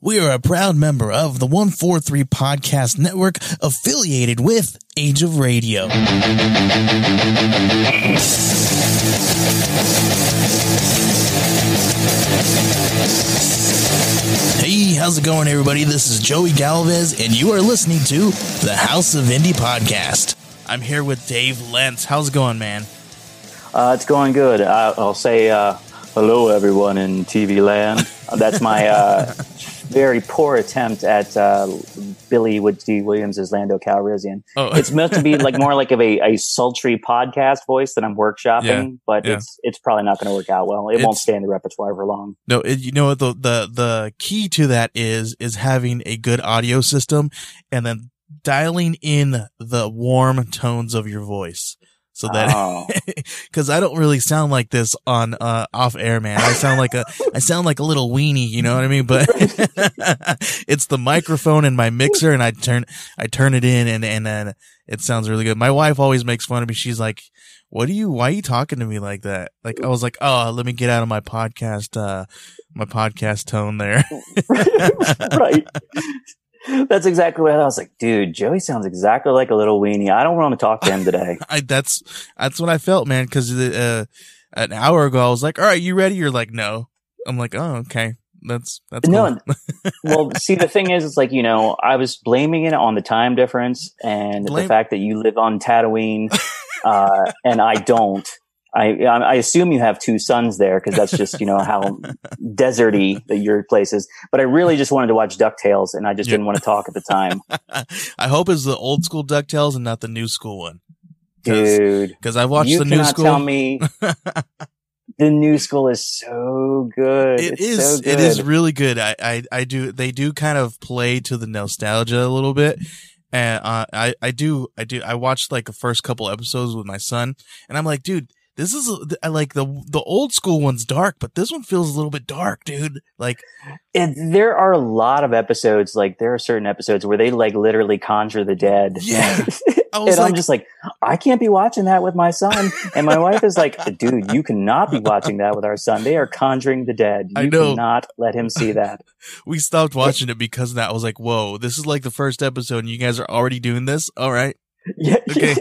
We are a proud member of the 143 Podcast Network affiliated with Age of Radio. Hey, how's it going, everybody? This is Joey Galvez, and you are listening to the House of Indie podcast. I'm here with Dave Lentz. How's it going, man? Uh, it's going good. I, I'll say uh, hello, everyone in TV land. That's my uh, very poor attempt at uh, Billy Wood D. Williams' Lando Calrissian. Oh. It's meant to be like more like of a, a sultry podcast voice that I'm workshopping, Yeah, but yeah. it's it's probably not going to work out well. It won't stay in the repertoire for long. No, it, you know what the, the the key to that is is having a good audio system and then dialing in the warm tones of your voice. So that Oh. cuz I don't really sound like this on uh off air man. I sound like a I sound like a little weenie, you know what I mean? But it's the microphone and my mixer and I turn I turn it in and and then it sounds really good. My wife always makes fun of me. She's like, "What are you why are you talking to me like that?" Like I was like, "Oh, let me get out of my podcast uh my podcast tone there." right. That's exactly what I was like, dude. Joey sounds exactly like a little weenie. I don't want to talk to him today. I that's that's what I felt, man. Because uh, an hour ago, I was like, "All right, you ready?" You're like, "No." I'm like, "Oh, okay." That's that's No, cool. well, see, the thing is, it's like you know, I was blaming it on the time difference and Blame- the fact that you live on Tatooine, uh, and I don't. I I assume you have two suns there because that's just you know how deserty that your place is. But I really just wanted to watch Ducktales, and I just Yeah. didn't want to talk at the time, I hope it's the old school Ducktales and not the new school one. Because dude. I've watched you the new school. tell me the new school is so good. It it's is. So good. It is really good. I, I, I do. They do kind of play to the nostalgia a little bit, and uh, I, I do. I do. I watched like the first couple episodes with my son, and I'm like, dude, this is I like the the old school one's dark, but this one feels a little bit dark, dude. Like, And there are a lot of episodes, like there are certain episodes where they like literally conjure the dead. Yeah. And was I'm just like, I can't be watching that with my son. And my wife is like, dude, you cannot be watching that with our son. They are conjuring the dead. You I know. cannot let him see that. we stopped watching it because of that. I was like, whoa, this is like the first episode, and you guys are already doing this. All right. Yeah. Okay.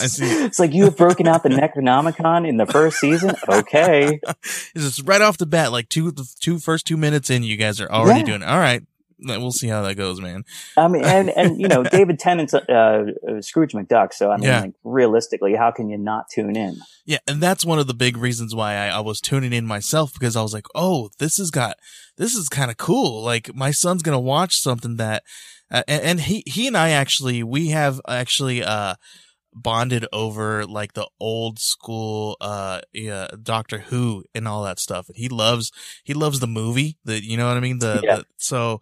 I see. It's like you have broken out the Necronomicon in the first season. Okay. It's just right off the bat, like two, the two first two minutes in, you guys are already Yeah. doing it. All right. We'll see how that goes, man. I mean, and, and, you know, David Tennant's, uh, uh, Scrooge McDuck. So I mean, Yeah. like realistically, how can you not tune in? Yeah, and that's one of the big reasons why I, I was tuning in myself because I was like, oh, this has got, this is kind of cool. Like my son's gonna watch something that, uh, and, and he he and I actually we have actually uh bonded over like the old school uh yeah, Doctor Who and all that stuff. And he loves he loves the movie. The you know what I mean. The, Yeah. the so.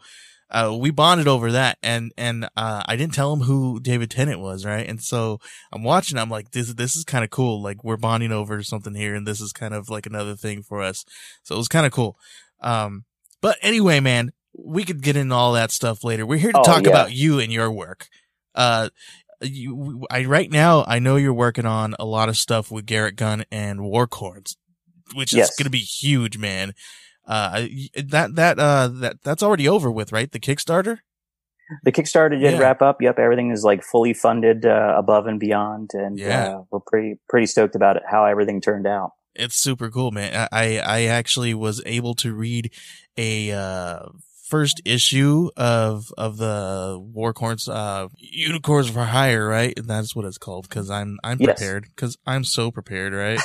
Uh, we bonded over that and, and, uh, I didn't tell him who David Tennant was, right? And so I'm watching. I'm like, this this is kind of cool. Like we're bonding over something here, and this is kind of like another thing for us. So it was kind of cool. Um, but anyway, man, we could get into all that stuff later. We're here to Oh, talk yeah. about you and your work. Uh, you, I right now I know you're working on a lot of stuff with Garrett Gunn and Warcorns, which is going to be huge, man. Uh, that that uh that that's already over with, right? The Kickstarter. The Kickstarter did Yeah. wrap up. Yep, everything is like fully funded uh, above and beyond, and Yeah. uh, we're pretty pretty stoked about it. How everything turned out. It's super cool, man. I I actually was able to read a uh first issue of of the Warcorns uh Unicorns for Hire, right? And that's what it's called because I'm I'm Yes. prepared because I'm so prepared, right?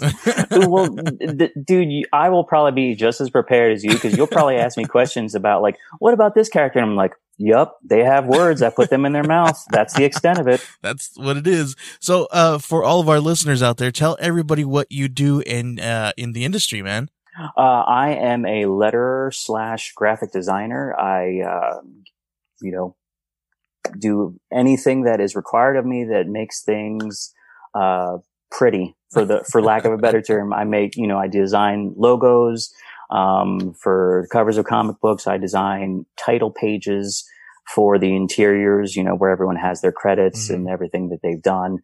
well, d- dude, I will probably be just as prepared as you because you'll probably ask me questions about like, what about this character? And I'm like, Yep, they have words. I put them in their mouth. That's the extent of it. That's what it is. So, uh, for all of our listeners out there, tell everybody what you do in uh in the industry, man. Uh, I am a letterer slash graphic designer. I, uh, you know, do anything that is required of me that makes things uh, pretty, for the for lack of a better term. I make, you know, I design logos um, for covers of comic books. I design title pages for the interiors, you know, where everyone has their credits Mhm. and everything that they've done.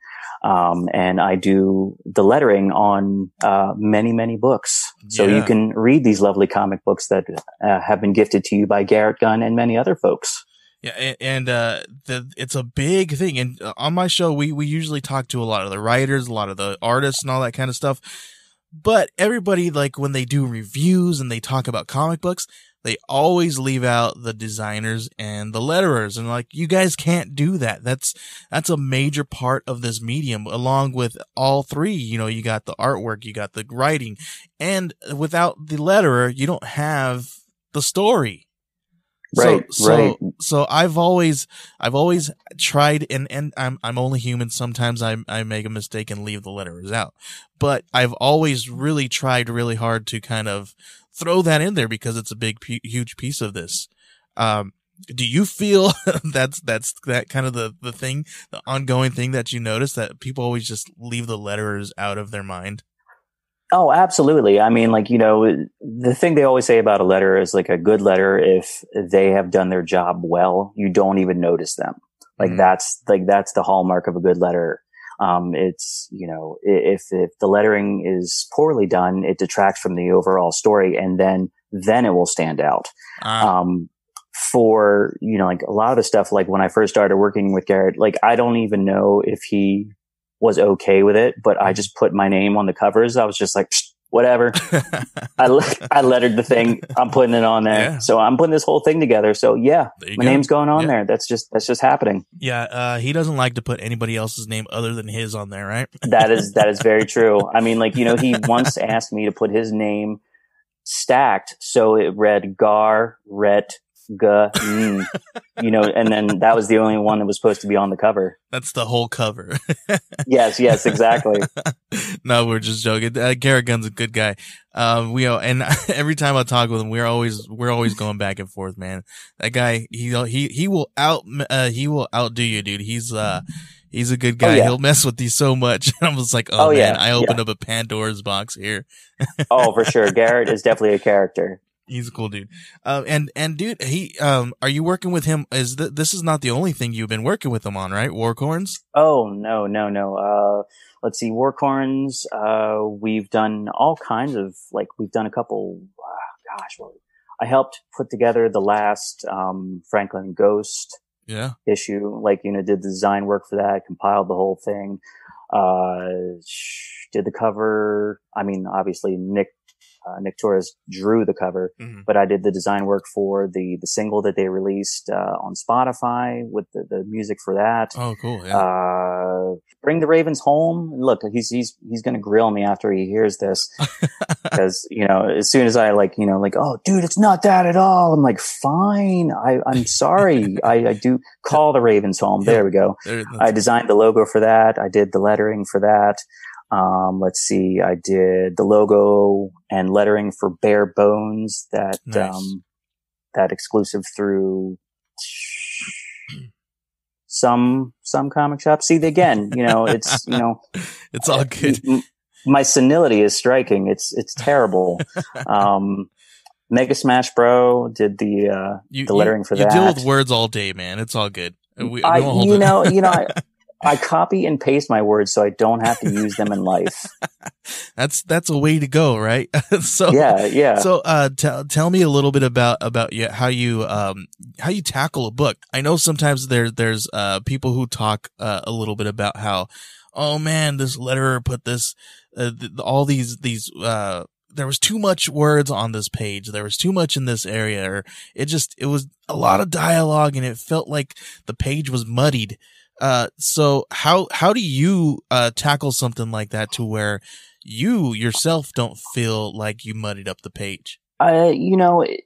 Um, and I do the lettering on uh, many, many books. So Yeah. you can read these lovely comic books that uh, have been gifted to you by Garrett Gunn and many other folks. Yeah, and uh, the it's a big thing. And uh, on my show, we we usually talk to a lot of the writers, a lot of the artists, and all that kind of stuff. But everybody, like when they do reviews and they talk about comic books, they always leave out the designers and the letterers, and like you guys can't do that. That's that's a major part of this medium, along with all three. You know, you got the artwork, you got the writing, and without the letterer, you don't have the story. Right, so, right. So, so I've always, I've always tried, and and I'm I'm only human. Sometimes I I make a mistake and leave the letters out, but I've always really tried really hard to kind of throw that in there because it's a big, huge piece of this. Um, do you feel that's that's that kind of the the thing, the ongoing thing that you notice that people always just leave the letters out of their mind? Oh, absolutely. I mean, like, you know, the thing they always say about a letter is like a good letter, if they have done their job well, you don't even notice them. Like Mhm. that's, like, that's the hallmark of a good letter. Um, it's, you know, if, if the lettering is poorly done, it detracts from the overall story and then, then it will stand out. Ah, Um, for, you know, like a lot of the stuff, like when I first started working with Garrett, like I don't even know if he was okay with it, but I just put my name on the covers. I was just like, whatever. I, le- I lettered the thing. I'm putting it on there. Yeah. So I'm putting this whole thing together. So yeah, my go. name's going on Yeah. there. That's just, that's just happening. Yeah, uh, he doesn't like to put anybody else's name other than his on there, right? That is, that is very true. I mean, like, you know, he once asked me to put his name stacked. So it read Gar, Ret, Mm, you know, and then that was the only one that was supposed to be on the cover. That's the whole cover. Yes, yes, exactly. no, we're just joking. Uh, Garrett Gunn's a good guy. Um, we all, and every time I talk with him, we're always we're always going back and forth, man. That guy, he he he will out uh, he will outdo you, dude. He's uh he's a good guy. yeah. He'll mess with you so much. I was like, oh, Oh, man, yeah, I opened up a Pandora's box here. Oh, for sure. Garrett is definitely a character. He's a cool dude. Uh, and and dude, he um, are you working with him? Is th- this is not the only thing you've been working with him on, right? Warcorns. Oh, no, no, no. Uh, let's see. Warcorns. Uh, we've done all kinds of, like, we've done a couple, uh, gosh, well, I helped put together the last, um, Franklin Ghost Yeah. issue. Like, you know, did the design work for that, compiled the whole thing. Uh, sh- did the cover. I mean, obviously Nick, uh, Nick Torres drew the cover, Mhm. but I did the design work for the, the single that they released, uh, on Spotify with the, the music for that. Oh, cool. Yeah. Uh, bring the Ravens home. Look, he's, he's, he's going to grill me after he hears this. Cause, you know, as soon as I like, you know, like, oh, dude, it's not that at all. I'm like, fine. I, I'm sorry. I, I do call the Ravens home. There we go. There- I designed the logo for that. I did the lettering for that. Um, let's see. I did the logo and lettering for Bare Bones that, Nice. um, that exclusive through some, some comic shops. See, again, you know, it's, you know, it's all good. m- my senility is striking. It's, it's terrible. um, Mega Smash Bro did the, uh, You, the you- lettering for you that. deal with words all day, man. It's all good. Uh, We, we I, you know, you know, I, I copy and paste my words so I don't have to use them in life. that's that's a way to go, right? so Yeah, yeah. So, uh, tell tell me a little bit about about you, how you um how you tackle a book. I know sometimes there there's uh people who talk uh, a little bit about how, oh man, this letterer put this uh, th- all these these uh there was too much words on this page. There was too much in this area or it just, it was a lot of dialogue and it felt like the page was muddied. Uh, so how, how do you, uh, tackle something like that to where you yourself don't feel like you muddied up the page? Uh, you know, it,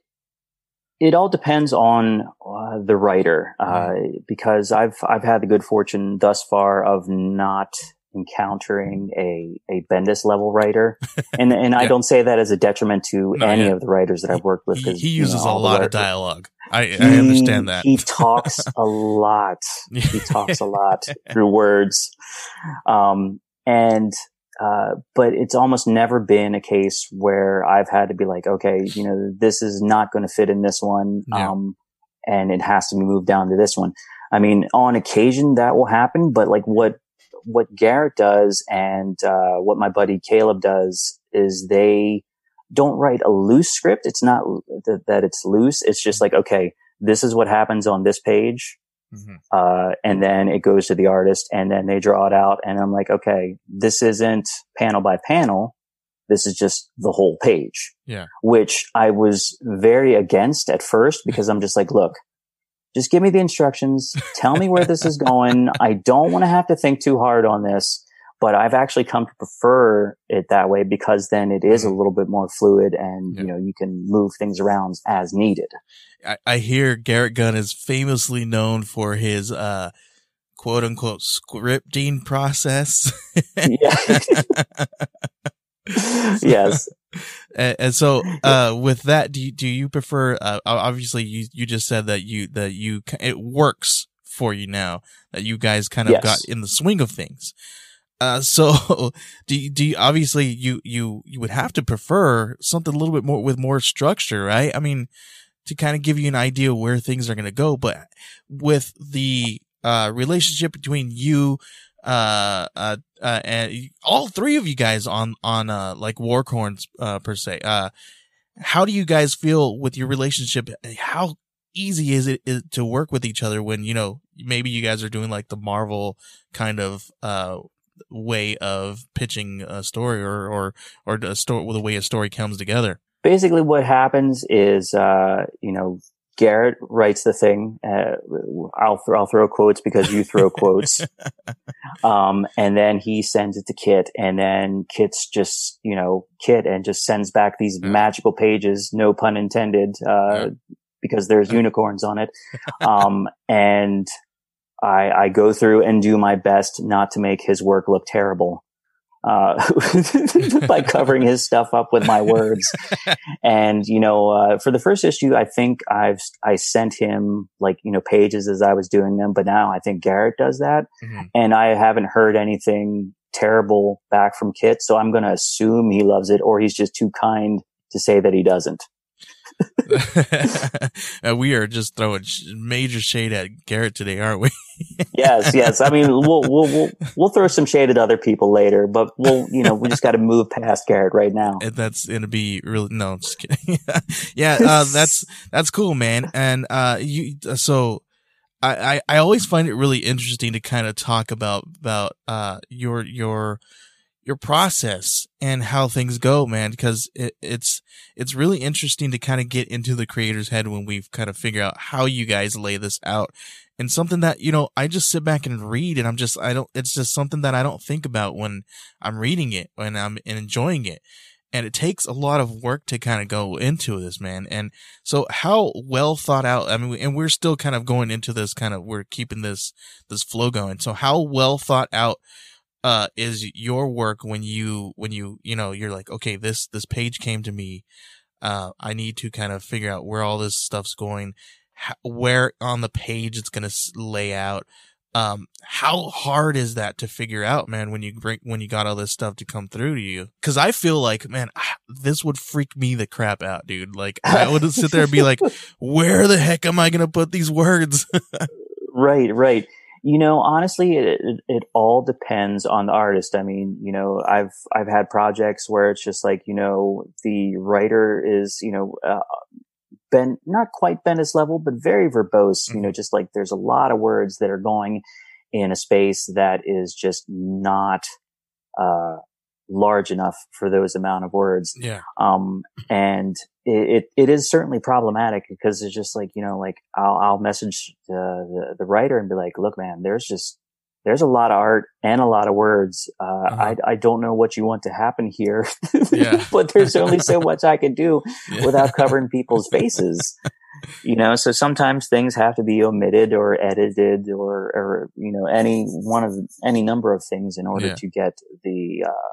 it all depends on uh, the writer, uh, mm-hmm. because I've, I've had the good fortune thus far of not encountering a, a Bendis level writer. And, and yeah. I don't say that as a detriment to no, any yeah. of the writers that I've worked with. He, he uses you know, a lot of dialogue. I, he, I understand that. He talks a lot. he talks a lot through words. Um, and, uh, but it's almost never been a case where I've had to be like, okay, you know, this is not going to fit in this one. Yeah. Um, and it has to be moved down to this one. I mean, on occasion that will happen, but like what what Garrett does and uh, what my buddy Caleb does is they don't write a loose script. It's not th- that it's loose. It's just like, okay, this is what happens on this page. Mm-hmm. Uh, and then it goes to the artist and then they draw it out. And I'm like, okay, this isn't panel by panel. This is just the whole page. Yeah. Which I was very against at first because I'm just like, look, just give me the instructions. Tell me where this is going. I don't want to have to think too hard on this, but I've actually come to prefer it that way because then it is a mm-hmm. little bit more fluid and, yeah. you know, you can move things around as needed. I, I hear Garrett Gunn is famously known for his, uh, quote unquote scripting process. yes. And, and, so uh, with that do you, do you prefer uh, obviously you you just said that you that you it works for you now that you guys kind of yes. got in the swing of things. Uh, so do you, do you, obviously you you you would have to prefer something a little bit more with more structure right? I mean to kind of give you an idea where things are going to go but with the uh, relationship between you uh, uh, uh, and all three of you guys on, on, uh, like Warcorns, uh, per se. Uh, how do you guys feel with your relationship? How easy is it is to work with each other when, you know, maybe you guys are doing like the Marvel kind of, uh, way of pitching a story or, or, or a story, with the way a story comes together? Basically what happens is, uh, you know, Garrett writes the thing. Uh, I'll th- I'll throw quotes because you throw quotes. Um, and then he sends it to Kit, and then Kit's just you know Kit and just sends back these yeah. magical pages, no pun intended, uh, yeah. because there's unicorns on it. Um, and I, I go through and do my best not to make his work look terrible uh, by covering his stuff up with my words. and, you know, uh, for the first issue, I think I've, I sent him like, you know, pages as I was doing them, but now I think Garrett does that. Mm-hmm. And I haven't heard anything terrible back from Kit. So I'm going to assume he loves it or he's just too kind to say that he doesn't. we are just throwing major shade at Garrett today, aren't we? yes, yes. I mean, we'll, we'll, we'll, we'll throw some shade at other people later, but we'll, you know, we just got to move past Garrett right now. That's going to be really, no, I'm just kidding. yeah, uh, that's, that's cool, man. And, uh, you, so, I, I, I always find it really interesting to kind of talk about, about, uh, your, your, your process and how things go, man, because it, it's, it's really interesting to kind of get into the creator's head when we've kind of figure out how you guys lay this out and something that, you know, I just sit back and read and I'm just, I don't, it's just something that I don't think about when I'm reading it, when I'm enjoying it. And it takes a lot of work to kind of go into this, man. And so how well thought out, I mean, and we're still kind of going into this kind of, we're keeping this, this flow going. So how well thought out uh, is your work when you when you you know you're like okay this this page came to me. Uh, I need to kind of figure out where all this stuff's going how, where on the page it's going to lay out. Um how hard is that to figure out man when you bring when you got all this stuff to come through to you? Because i feel like man this would freak me the crap out dude. Like i would sit there and be like where the heck am i gonna put these words? Right right you know, honestly, it, it, it all depends on the artist. I mean, you know, I've I've had projects where it's just like you know the writer is you know uh, been not quite Bendis level, but very verbose. You know, mm-hmm. just like there's a lot of words that are going in a space that is just not uh, large enough for those amount of words. Yeah. Um, and it, it, it is certainly problematic because it's just like, you know, like I'll, I'll message the, the, the writer and be like, look, man, there's just, there's a lot of art and a lot of words. Uh, uh-huh. I, I don't know what you want to happen here, yeah. but there's only so much I can do yeah. without covering people's faces you know so sometimes things have to be omitted or edited or or you know any one of any number of things in order yeah. to get the, uh,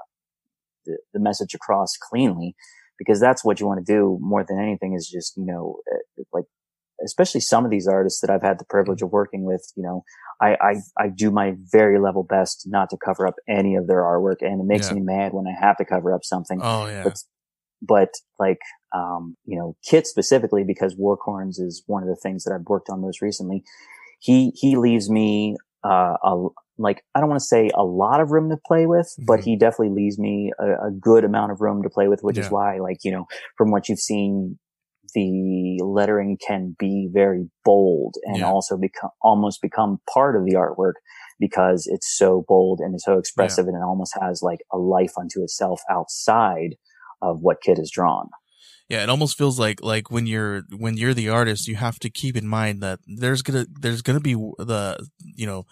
the the message across cleanly because that's what you want to do more than anything is just you know uh, like especially some of these artists that I've had the privilege of working with, you know, I, I, I do my very level best not to cover up any of their artwork. And it makes yeah. me mad when I have to cover up something. Oh, yeah. But, but like, um, you know, Kit specifically because Warcorns is one of the things that I've worked on most recently. He, he leaves me, uh, a, like, I don't want to say a lot of room to play with, mm-hmm. but he definitely leaves me a, a, good amount of room to play with, which yeah. is why, like, you know, from what you've seen, the lettering can be very bold and yeah. also become almost become part of the artwork because it's so bold and it's so expressive yeah. and it almost has like a life unto itself outside of what Kit has drawn. Yeah, it almost feels like like when you're when you're the artist, you have to keep in mind that there's gonna there's gonna be the you know,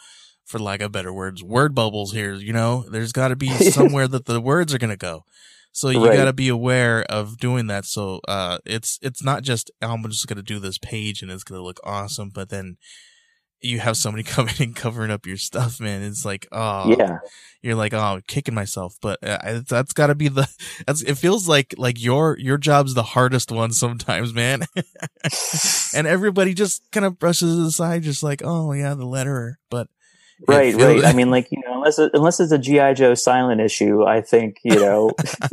for lack of better words, word bubbles here. You know, there's got to be somewhere that the words are gonna go. So you right. got to be aware of doing that. So uh, it's it's not just oh, I'm just gonna do this page and it's gonna look awesome, but then you have somebody coming and covering up your stuff, man. It's like, oh, yeah, you're like, oh, I'm kicking myself. But uh, that's got to be the. That's it. Feels like like your your job's the hardest one sometimes, man. and everybody just kind of brushes it aside, just like, oh yeah, the letterer. But right, right. I mean, like you know, unless it, unless it's a GI Joe silent issue, I think you know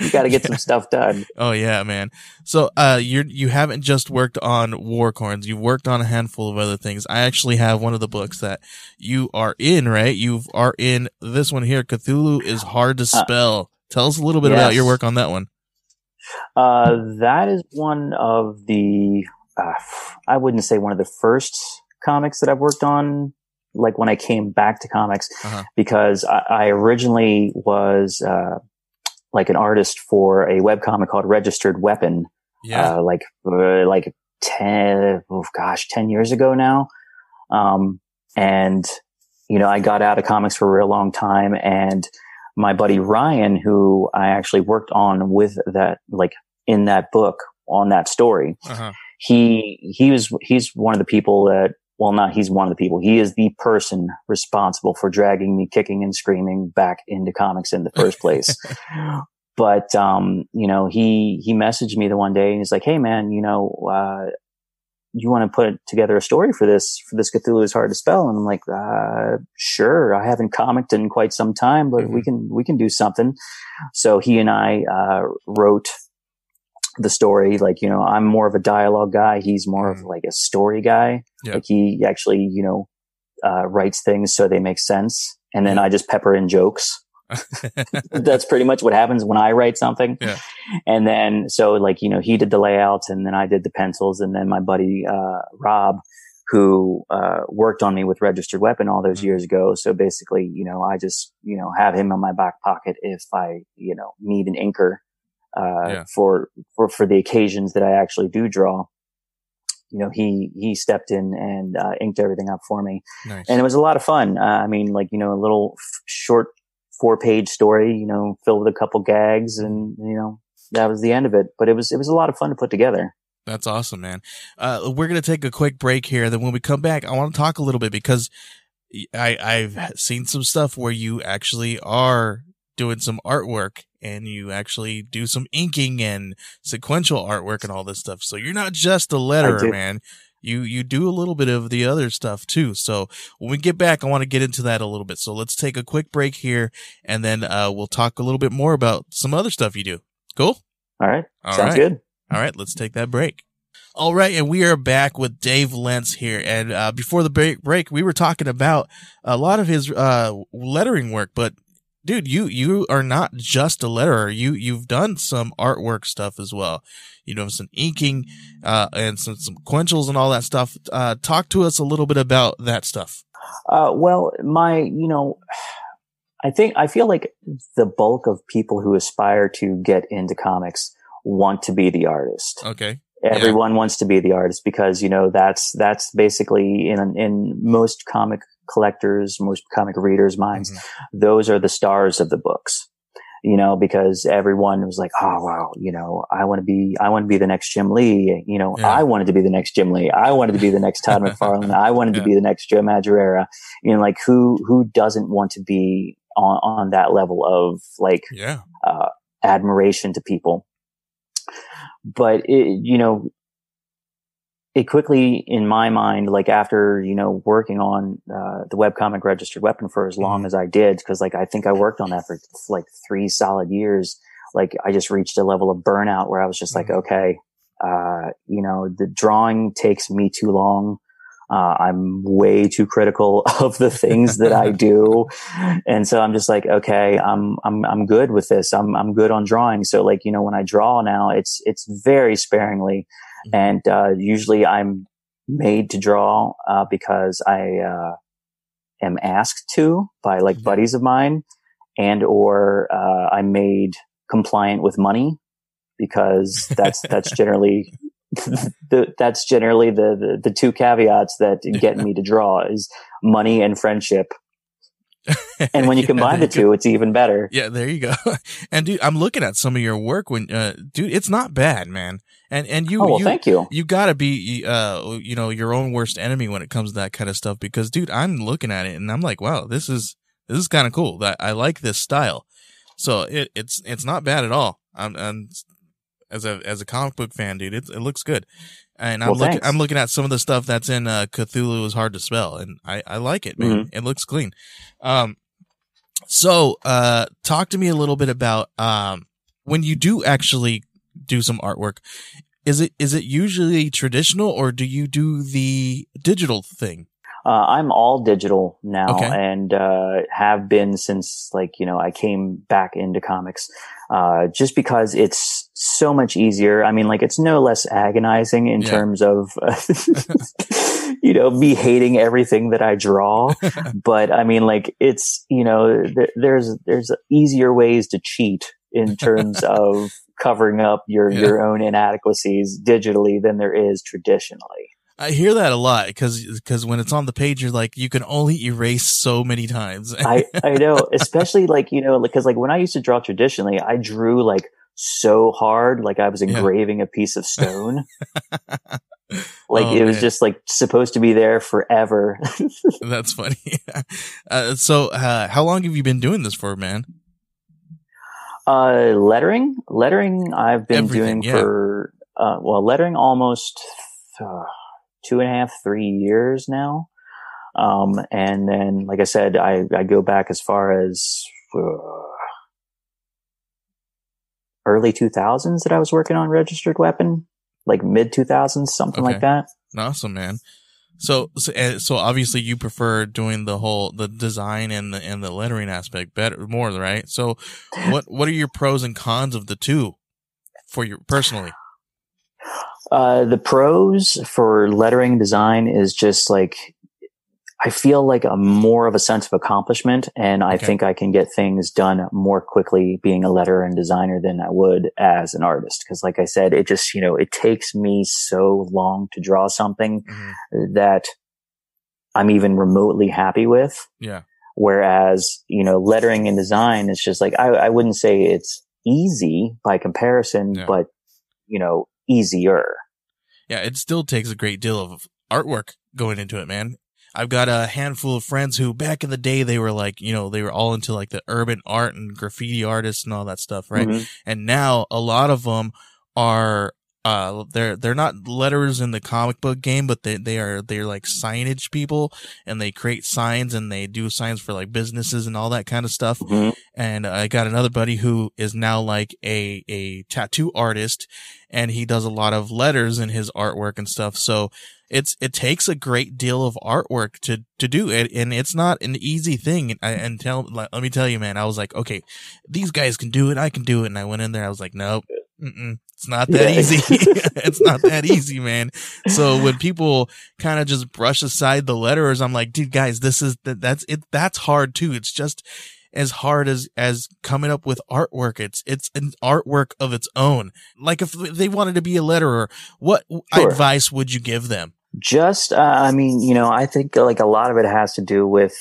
you got to get yeah. some stuff done. Oh yeah, man. So uh, you you haven't just worked on Warcorns. You've worked on a handful of other things. I actually have one of the books that you are in. Right, you are in this one here. Cthulhu is hard to uh, spell. Uh, Tell us a little bit yes. about your work on that one. Uh, that is one of the. Uh, I wouldn't say one of the first comics that I've worked on like when I came back to comics uh-huh. because I, I, originally was uh, like an artist for a web comic called Registered Weapon. Yeah. Uh, like uh, like ten oh gosh ten years ago now, um, and you know I got out of comics for a real long time, and my buddy Ryan, who I actually worked on with that like in that book on that story. Uh-huh. He he was he's one of the people that well, not he's one of the people. He is the person responsible for dragging me kicking and screaming back into comics in the first place. but, um, you know, he, he messaged me the one day and he's like, Hey man, you know, uh, you want to put together a story for this, for this Cthulhu is hard to spell. And I'm like, uh, sure. I haven't comicked in quite some time, but mm-hmm. we can, we can do something. So he and I, uh, wrote the story. Like, you know, I'm more of a dialogue guy. He's more of mm. like a story guy. Yeah. Like he actually, you know, uh, writes things so they make sense. And then I just pepper in jokes. That's pretty much what happens when I write something. Yeah. And then, so like, you know, he did the layouts and then I did the pencils and then my buddy, uh, Rob, who, uh, worked on me with registered weapon all those mm-hmm. years ago. So basically, you know, I just, you know, have him in my back pocket if I, you know, need an inker uh, yeah. for, for, for the occasions that I actually do draw. You know, he, he stepped in and, uh, inked everything up for me. Nice. And it was a lot of fun. Uh, I mean, like, you know, a little f- short four page story, you know, filled with a couple gags and, you know, that was the end of it. But it was, it was a lot of fun to put together. That's awesome, man. Uh, we're going to take a quick break here. Then when we come back, I want to talk a little bit because I, I've seen some stuff where you actually are doing some artwork and you actually do some inking and sequential artwork and all this stuff. So you're not just a letterer, man. You you do a little bit of the other stuff too. So when we get back, I want to get into that a little bit. So let's take a quick break here, and then uh, we'll talk a little bit more about some other stuff you do. Cool. All right. All Sounds right. good. All right. Let's take that break. All right, and we are back with Dave Lentz here. And uh, before the break, break, we were talking about a lot of his uh, lettering work, but dude, you you are not just a letterer. You you've done some artwork stuff as well. You know, some inking, uh, and some some sequentials and all that stuff. Uh, talk to us a little bit about that stuff. Uh, well, my you know, I think I feel like the bulk of people who aspire to get into comics want to be the artist. Okay. Everyone yeah. wants to be the artist because you know that's that's basically in in most comic collectors, most comic readers' minds, mm-hmm. those are the stars of the books you know, because everyone was like, oh, wow, you know, I want to be, I want to be the next Jim Lee. You know, yeah. I wanted to be the next Jim Lee. I wanted to be the next Todd McFarlane. I wanted yeah. to be the next Joe Madureira. You know, like who, who doesn't want to be on, on that level of like, yeah. uh, admiration to people? But it, you know, it quickly, in my mind, like after, you know, working on, uh, the webcomic registered weapon for as long mm-hmm. as I did, cause like I think I worked on that for like three solid years. Like I just reached a level of burnout where I was just mm-hmm. like, okay, uh, you know, the drawing takes me too long. Uh, I'm way too critical of the things that I do. And so I'm just like, okay, I'm, I'm, I'm good with this. I'm, I'm good on drawing. So like, you know, when I draw now, it's, it's very sparingly. Mm-hmm. And uh, usually I'm made to draw uh, because I uh, am asked to by like mm-hmm. buddies of mine, and or uh, I'm made compliant with money because that's that's generally the, that's generally the, the, the two caveats that get me to draw is money and friendship and when you yeah, combine the two, it's even better. Yeah, there you go. And dude, I'm looking at some of your work when, uh, dude, it's not bad, man. And, and you, oh, well, you, thank you. You gotta be, uh, you know, your own worst enemy when it comes to that kind of stuff because, dude, I'm looking at it and I'm like, wow, this is, this is kind of cool. That I like this style. So it, it's, it's not bad at all. I'm, I'm as a, as a comic book fan, dude, it, it looks good. And I'm well, looking, I'm looking at some of the stuff that's in, uh, Cthulhu is hard to spell and I, I like it, man. Mm-hmm. It looks clean. Um, so, uh, talk to me a little bit about, um, when you do actually do some artwork, is it, is it usually traditional or do you do the digital thing? Uh, I'm all digital now okay. and, uh, have been since like, you know, I came back into comics, uh, just because it's so much easier. I mean, like it's no less agonizing in yeah. terms of, you know, me hating everything that I draw. but I mean, like it's, you know, th- there's, there's easier ways to cheat in terms of covering up your, yeah. your own inadequacies digitally than there is traditionally. I hear that a lot because because when it's on the page, you're like you can only erase so many times. I I know, especially like you know because like when I used to draw traditionally, I drew like so hard, like I was engraving yeah. a piece of stone. like oh, it was man. just like supposed to be there forever. That's funny. Uh, so, uh, how long have you been doing this for, man? Uh, lettering, lettering. I've been Everything, doing yeah. for uh, well, lettering almost uh, two and a half, three years now. Um, and then, like I said, I, I go back as far as uh, early 2000s that I was working on registered weapon, like mid 2000s, something okay. like that. Awesome, man. So, so, eh, so obviously you prefer doing the whole, the design and the, and the lettering aspect better, more, right? So what, what are your pros and cons of the two for you personally? Uh, the pros for lettering design is just like I feel like a more of a sense of accomplishment, and I okay. think I can get things done more quickly being a letterer and designer than I would as an artist. Because, like I said, it just you know it takes me so long to draw something mm-hmm. that I'm even remotely happy with. Yeah. Whereas you know lettering and design is just like I, I wouldn't say it's easy by comparison, yeah. but you know easier. Yeah, it still takes a great deal of artwork going into it, man. I've got a handful of friends who back in the day they were like, you know, they were all into like the urban art and graffiti artists and all that stuff, right? Mm-hmm. And now a lot of them are uh they're they're not letters in the comic book game but they they are they're like signage people and they create signs and they do signs for like businesses and all that kind of stuff mm-hmm. and i got another buddy who is now like a a tattoo artist and he does a lot of letters in his artwork and stuff so it's it takes a great deal of artwork to to do it and it's not an easy thing and, and tell let me tell you man i was like okay these guys can do it i can do it and i went in there i was like nope Mm-mm. It's not that yeah. easy. it's not that easy, man. So when people kind of just brush aside the letterers, I'm like, dude, guys, this is that, that's it. That's hard too. It's just, as hard as as coming up with artwork. It's it's an artwork of its own. Like if they wanted to be a letterer, what sure. advice would you give them? Just, uh, I mean, you know, I think like a lot of it has to do with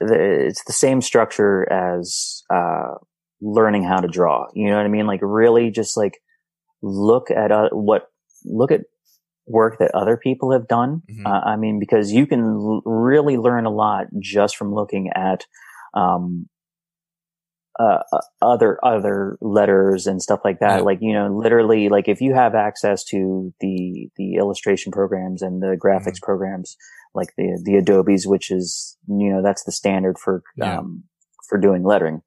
the, it's the same structure as uh, learning how to draw. You know what I mean? Like really, just like look at uh, what look at work that other people have done. Mm-hmm. Uh, I mean, because you can l- really learn a lot just from looking at um, uh, uh, other other letters and stuff like that. Yeah. Like you know, literally, like if you have access to the the illustration programs and the graphics mm-hmm. programs, like the the Adobe's, which is you know that's the standard for yeah. um, for doing lettering.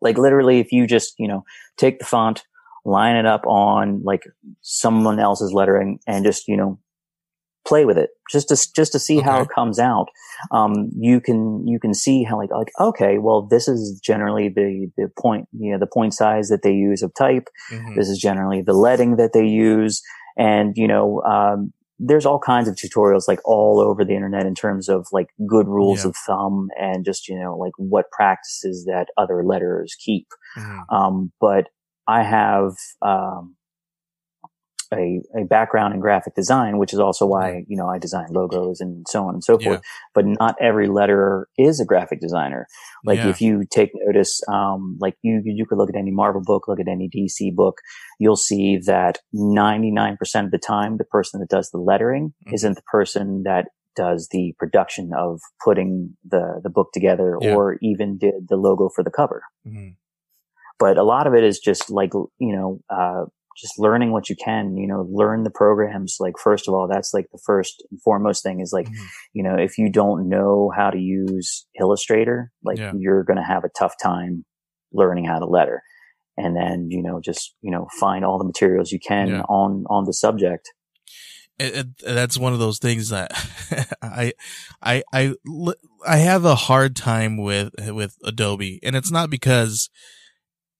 Like literally, if you just you know take the font, line it up on like someone else's lettering and just, you know, play with it just to, just to see okay. how it comes out. Um, you can, you can see how like, like, okay, well, this is generally the, the point, you know, the point size that they use of type. Mm-hmm. This is generally the leading that they use. And, you know, um, there's all kinds of tutorials like all over the internet in terms of like good rules yeah. of thumb and just, you know, like what practices that other letters keep. Mm-hmm. Um, but I have um, a, a background in graphic design, which is also why you know I design logos and so on and so forth. Yeah. But not every letterer is a graphic designer. Like yeah. if you take notice, um, like you you could look at any Marvel book, look at any DC book, you'll see that ninety nine percent of the time, the person that does the lettering mm-hmm. isn't the person that does the production of putting the the book together yeah. or even did the logo for the cover. Mm-hmm but a lot of it is just like you know uh, just learning what you can you know learn the programs like first of all that's like the first and foremost thing is like mm-hmm. you know if you don't know how to use illustrator like yeah. you're going to have a tough time learning how to letter and then you know just you know find all the materials you can yeah. on on the subject it, it, that's one of those things that I, I, I, I have a hard time with, with Adobe. And it's not because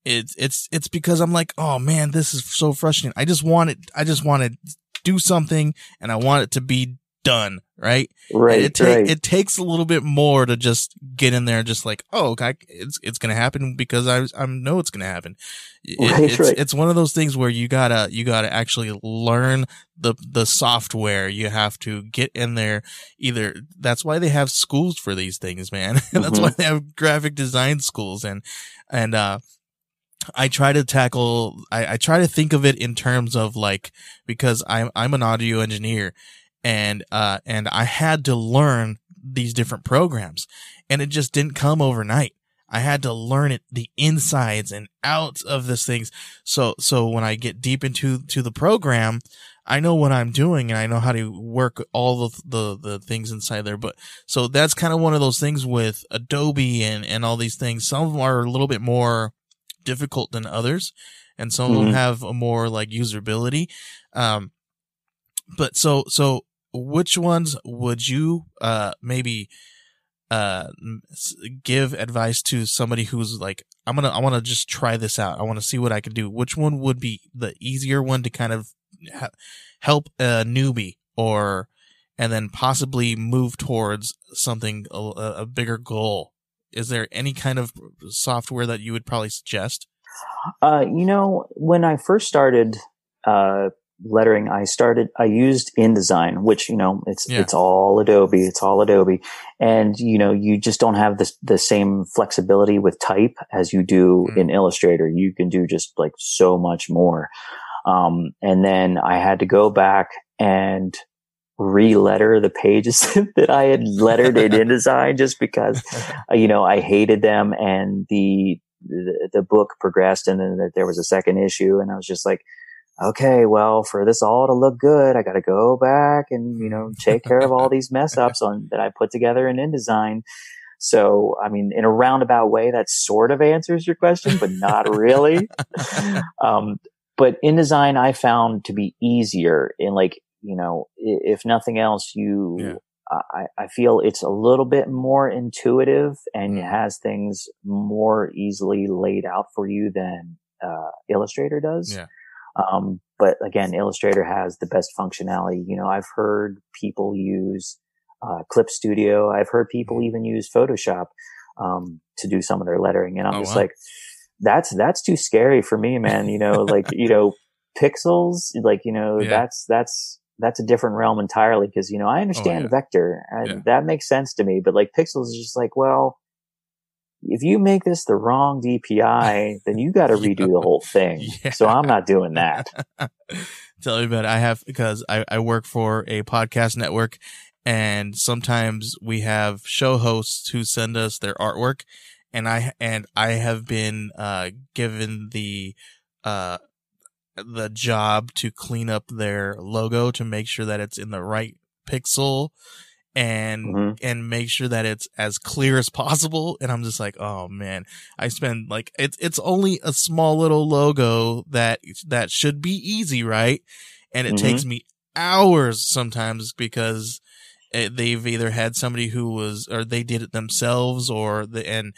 it's it's it's because I'm like, oh man, this is so frustrating. I just want it. I just want to do something, and I want it to be done. Right. Right. it, ta- right. it takes a little bit more to just get in there and just like, oh, okay, it's it's gonna happen because I I know it's gonna happen. It, right, it's right. it's one of those things where you gotta you gotta actually learn the the software. You have to get in there. Either that's why they have schools for these things, man. that's mm-hmm. why they have graphic design schools and and uh I try to tackle, I, I try to think of it in terms of like, because I'm, I'm an audio engineer and, uh, and I had to learn these different programs and it just didn't come overnight. I had to learn it, the insides and outs of this things. So, so when I get deep into, to the program, I know what I'm doing and I know how to work all the, the, the things inside there. But so that's kind of one of those things with Adobe and, and all these things. Some of them are a little bit more, difficult than others, and some mm-hmm. of them have a more like usability. Um, but so so which ones would you uh maybe uh give advice to somebody who's like I'm gonna I want to just try this out. I want to see what I can do. Which one would be the easier one to kind of ha- help a newbie or and then possibly move towards something a, a bigger goal is there any kind of software that you would probably suggest? Uh, you know, when I first started uh, lettering, I started I used InDesign, which you know it's yeah. it's all Adobe, it's all Adobe, and you know you just don't have the the same flexibility with type as you do mm. in Illustrator. You can do just like so much more. Um, and then I had to go back and re-letter the pages that I had lettered in InDesign just because, you know, I hated them and the, the, the book progressed and then there was a second issue and I was just like, okay, well, for this all to look good, I got to go back and, you know, take care of all these mess ups on that I put together in InDesign. So, I mean, in a roundabout way, that sort of answers your question, but not really. um, but InDesign I found to be easier in like you know, if nothing else, you, yeah. I, I feel it's a little bit more intuitive and mm. has things more easily laid out for you than uh, Illustrator does. Yeah. Um, but again, Illustrator has the best functionality. You know, I've heard people use uh, Clip Studio. I've heard people mm. even use Photoshop. um, to do some of their lettering. And I'm Oh, just wow. like, that's, that's too scary for me, man. You know, like, you know, pixels, like, you know, Yeah. that's, that's, that's a different realm entirely. Cause, you know, I understand Oh, yeah. vector and Yeah. that makes sense to me, but like pixels is just like, well, if you make this the wrong DPI, then you got to Yeah. redo the whole thing. Yeah. So I'm not doing that. Tell me about it. I have because I, I work for a podcast network and sometimes we have show hosts who send us their artwork and I and I have been uh given the uh the job to clean up their logo to make sure that it's in the right pixel and Mhm. and make sure that it's as clear as possible and I'm just like oh man I spend like it's it's only a small little logo that that should be easy right and it Mhm. takes me hours sometimes because it, they've either had somebody who was or they did it themselves or the and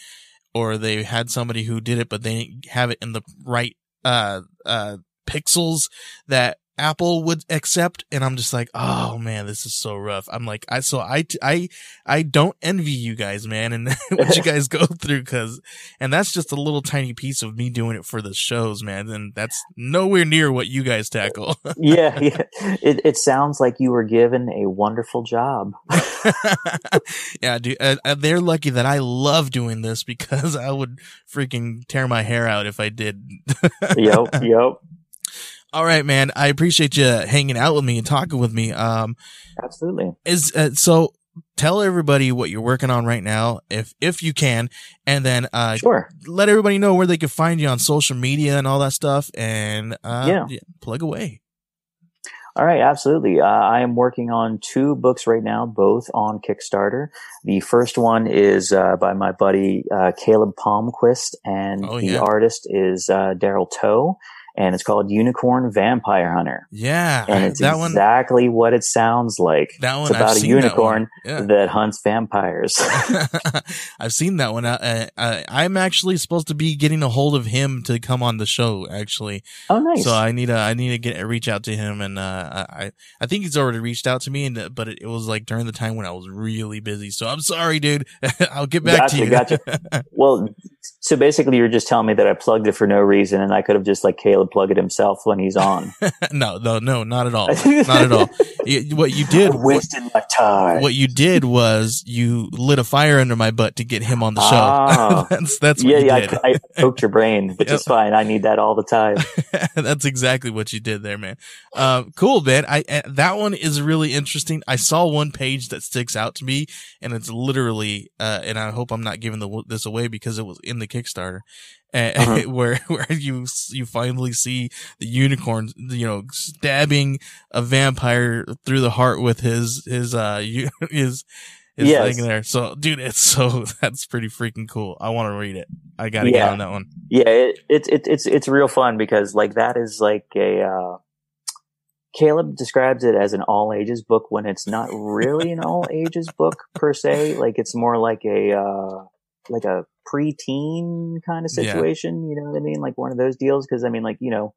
or they had somebody who did it but they didn't have it in the right uh uh pixels that Apple would accept and I'm just like oh man this is so rough I'm like I so I I I don't envy you guys man and what you guys go through cuz and that's just a little tiny piece of me doing it for the shows man and that's nowhere near what you guys tackle yeah, yeah. It, it sounds like you were given a wonderful job. yeah, dude, uh, they're lucky that I love doing this because I would freaking tear my hair out if I did. yep, yep. All right, man. I appreciate you hanging out with me and talking with me. Um, Absolutely. is uh, so tell everybody what you're working on right now, if if you can, and then uh, Sure. let everybody know where they can find you on social media and all that stuff, and uh, Yeah. plug away. All right, absolutely. Uh, I am working on two books right now, both on Kickstarter. The first one is uh, by my buddy uh, Caleb Palmquist, and Oh, the artist is uh, Daryl Toe, and it's called Unicorn Vampire Hunter. Yeah, And it's that one. exactly what it sounds like. That one. It's about I've a seen that unicorn. Yeah. that hunts vampires. I've seen that one. Uh, I'm actually supposed to be getting a hold of him to come on the show. Actually, oh, nice. so I need to I need to get reach out to him, and uh, I I think he's already reached out to me, and but it, it was like during the time when I was really busy. So I'm sorry, dude. I'll get back to you. Gotcha, well, so basically, you're just telling me that I plugged it for no reason, and I could have just like Caleb plug it himself when he's on. no, no, no, not at all. Not at all. What you did, wasting my time. what you did was you lit a fire under my butt to get him on the show. Ah. that's that's what yeah, you yeah, did. I, I poked your brain, which Yep. is fine. I need that all the time. That's exactly what you did there, man. Um, cool, man. I uh, that one is really interesting. I saw one page that sticks out to me, and it's literally, uh, and I hope I'm not giving the, this away because it was in the Kickstarter, uh, Uh-huh. where where you you finally see the unicorn, you know, stabbing a vampire through the heart with his his uh you, his. His Yes. thing there. So, dude, it's so, that's pretty freaking cool. I want to read it. I gotta Yeah. get on that one. Yeah, it, it, it, it's it's real fun because like that is like a. Uh, Caleb describes it as an all ages book when it's not really an all ages book per se. Like it's more like a uh, like a preteen kind of Yeah. situation. You know what I mean? Like one of those deals. Because I mean, like you know,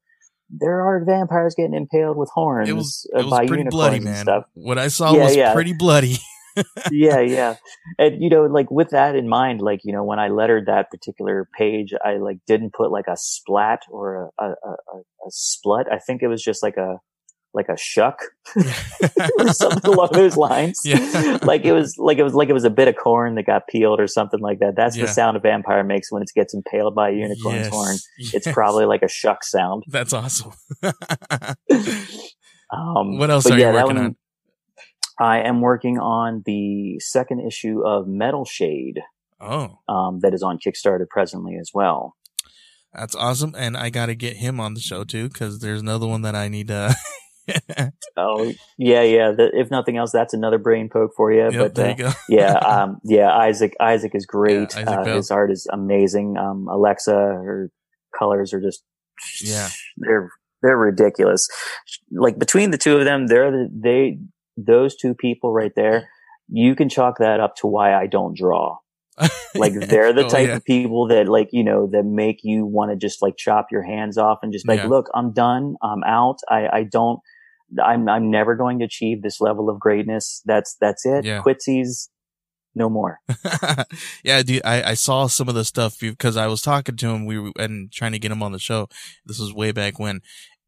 there are vampires getting impaled with horns It was, uh, it was by pretty unicorns bloody, man. stuff. What I saw Yeah, was yeah. pretty bloody. yeah, yeah. And you know, like with that in mind, like, you know, when I lettered that particular page, I like didn't put like a splat or a, a, a, a a splut. I think it was just like a, like a shuck or something along those lines. Yeah. like it was like it was like it was a bit of corn that got peeled or something like that. That's Yeah. the sound a vampire makes when it gets impaled by a unicorn's Yes, horn. It's probably like a shuck sound. That's awesome. Um, what else are yeah, you working one- on? I am working on the second issue of Metal Shade. Oh, um, that is on Kickstarter presently as well. that's awesome. And I got to get him on the show too, because there's another one that I need to. Oh, yeah, yeah. The, if nothing else, that's another brain poke for you. yep, but there uh, you go. yeah, um, yeah, Isaac, Isaac is great. Yeah, Isaac uh, his art is amazing. Um, Alexa, her colors are just, Yeah. they're they're ridiculous. Like between the two of them, they're the, they those two people right there. You can chalk that up to why I don't draw. Like they're the Oh, type yeah. of people that like, you know, that make you want to just like chop your hands off and just like, Yeah. look, I'm done. I'm out. I, I don't, I'm, I'm never going to achieve this level of greatness. That's, that's it. Yeah. Quitsies. no more. yeah, dude, I, I saw some of the stuff because I was talking to him. We were and trying to get him on the show. This was way back when,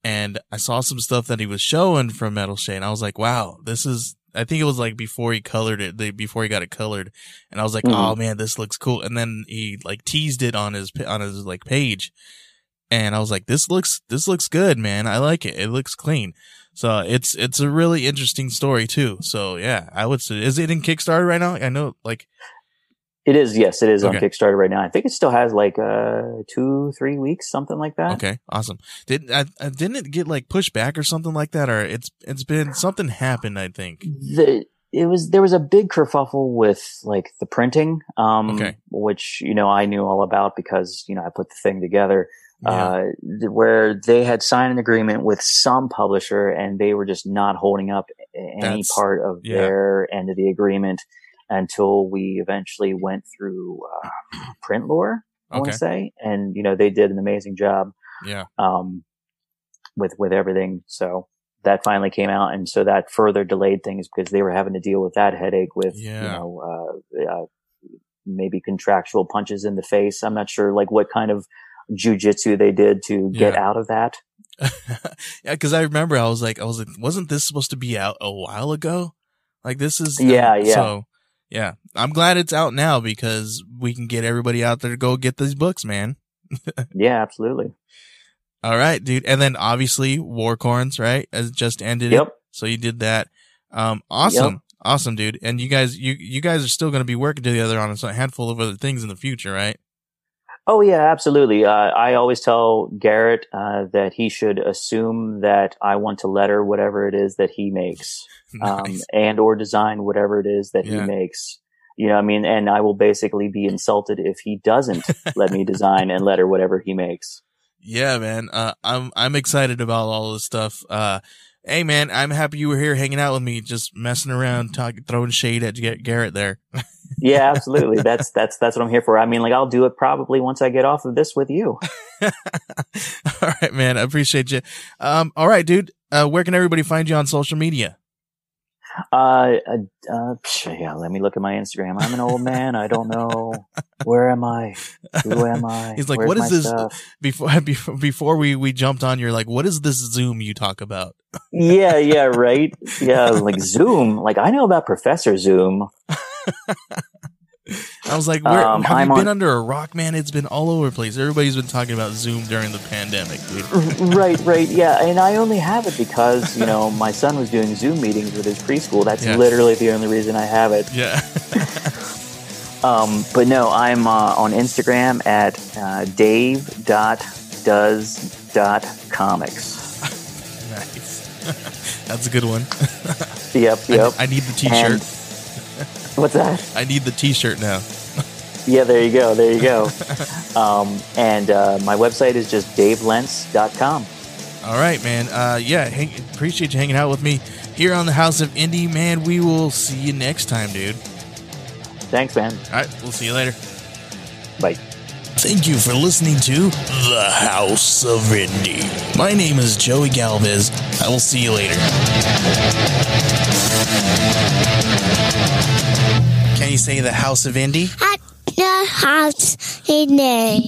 and I saw some stuff that he was showing from Metal Shade. I was like, wow, this is. I think it was like before he colored it, they, before he got it colored, and I was like, Mhm. oh man, this looks cool. And then he like teased it on his on his like page, and I was like, this looks this looks good, man. I like it. It looks clean. So it's it's a really interesting story too. So yeah, I would say, is it in Kickstarter right now? I know, like, It is, yes, it is on Kickstarter right now. I think it still has like uh two, three weeks, something like that. Okay, awesome. Did I, I didn't it get like pushed back or something like that, or it's it's been something happened? I think. The it was there was a big kerfuffle with like the printing, um, Okay. which you know I knew all about because you know I put the thing together. Yeah. uh, where they had signed an agreement with some publisher and they were just not holding up any That's- part of yeah. their end of the agreement until we eventually went through uh, print lore, I want to say. And, you know, they did an amazing job Yeah. um, with, with everything. So that finally came out. And so that further delayed things because they were having to deal with that headache with, you know, uh, uh, maybe contractual punches in the face. I'm not sure like what kind of jujitsu they did to get Yeah. out of that. yeah, because I remember I was like, I was like, wasn't this supposed to be out a while ago? Like this is Yeah, yeah. So yeah, I'm glad it's out now because we can get everybody out there to go get these books, man. Yeah, absolutely. All right, dude. And then obviously Warcorns, right? As just ended. Yep. It. So you did that. Um, awesome. Awesome, dude. And you guys, you, you guys are still going to be working together on a handful of other things in the future, right? Oh yeah, absolutely. Uh, I always tell Garrett uh, that he should assume that I want to letter whatever it is that he makes, um, and or design whatever it is that Yeah. he makes. You know, I mean, and I will basically be insulted if he doesn't let me design and letter whatever he makes. Yeah, man. Uh, I'm I'm excited about all this stuff. Uh, hey, man, I'm happy you were here hanging out with me, just messing around, talking, throwing shade at Garrett there. Yeah, absolutely. that's that's that's what I'm here for. I mean, like I'll do it probably once I get off of this with you. all right, man. I appreciate you. Um, all right, dude. Uh, where can everybody find you on social media? Uh, uh, uh, yeah. Let me look at my Instagram. I'm an old man. I don't know where am I. Who am I? He's like, Where's what is this- stuff? Before before before we we jumped on, you're like, what is this Zoom you talk about? yeah, yeah, right. Yeah, like Zoom. Like I know about Professor Zoom. I was like, where Um, have I'm you been on- under a rock, man? It's been all over the place. Everybody's been talking about Zoom during the pandemic, dude. right, right. Yeah, and I only have it because you know my son was doing Zoom meetings with his preschool. That's Yeah. literally the only reason I have it. Yeah. Um, but no, I'm uh, on Instagram at uh, dave.does.comics. nice. That's a good one. Yep, I- yep. I, need the T-shirt. And- What's that? I need the T-shirt now. Yeah, there you go. There you go. um, and uh, my website is just davelentz.com. All right, man. Uh, yeah, hang, appreciate you hanging out with me here on the House of Indie, man. We will see you next time, dude. Thanks, man. All right, we'll see you later. Bye. Thank you for listening to The House of Indie. My name is Joey Galvez. I will see you later. Can you say The House of Indie? at the house in there.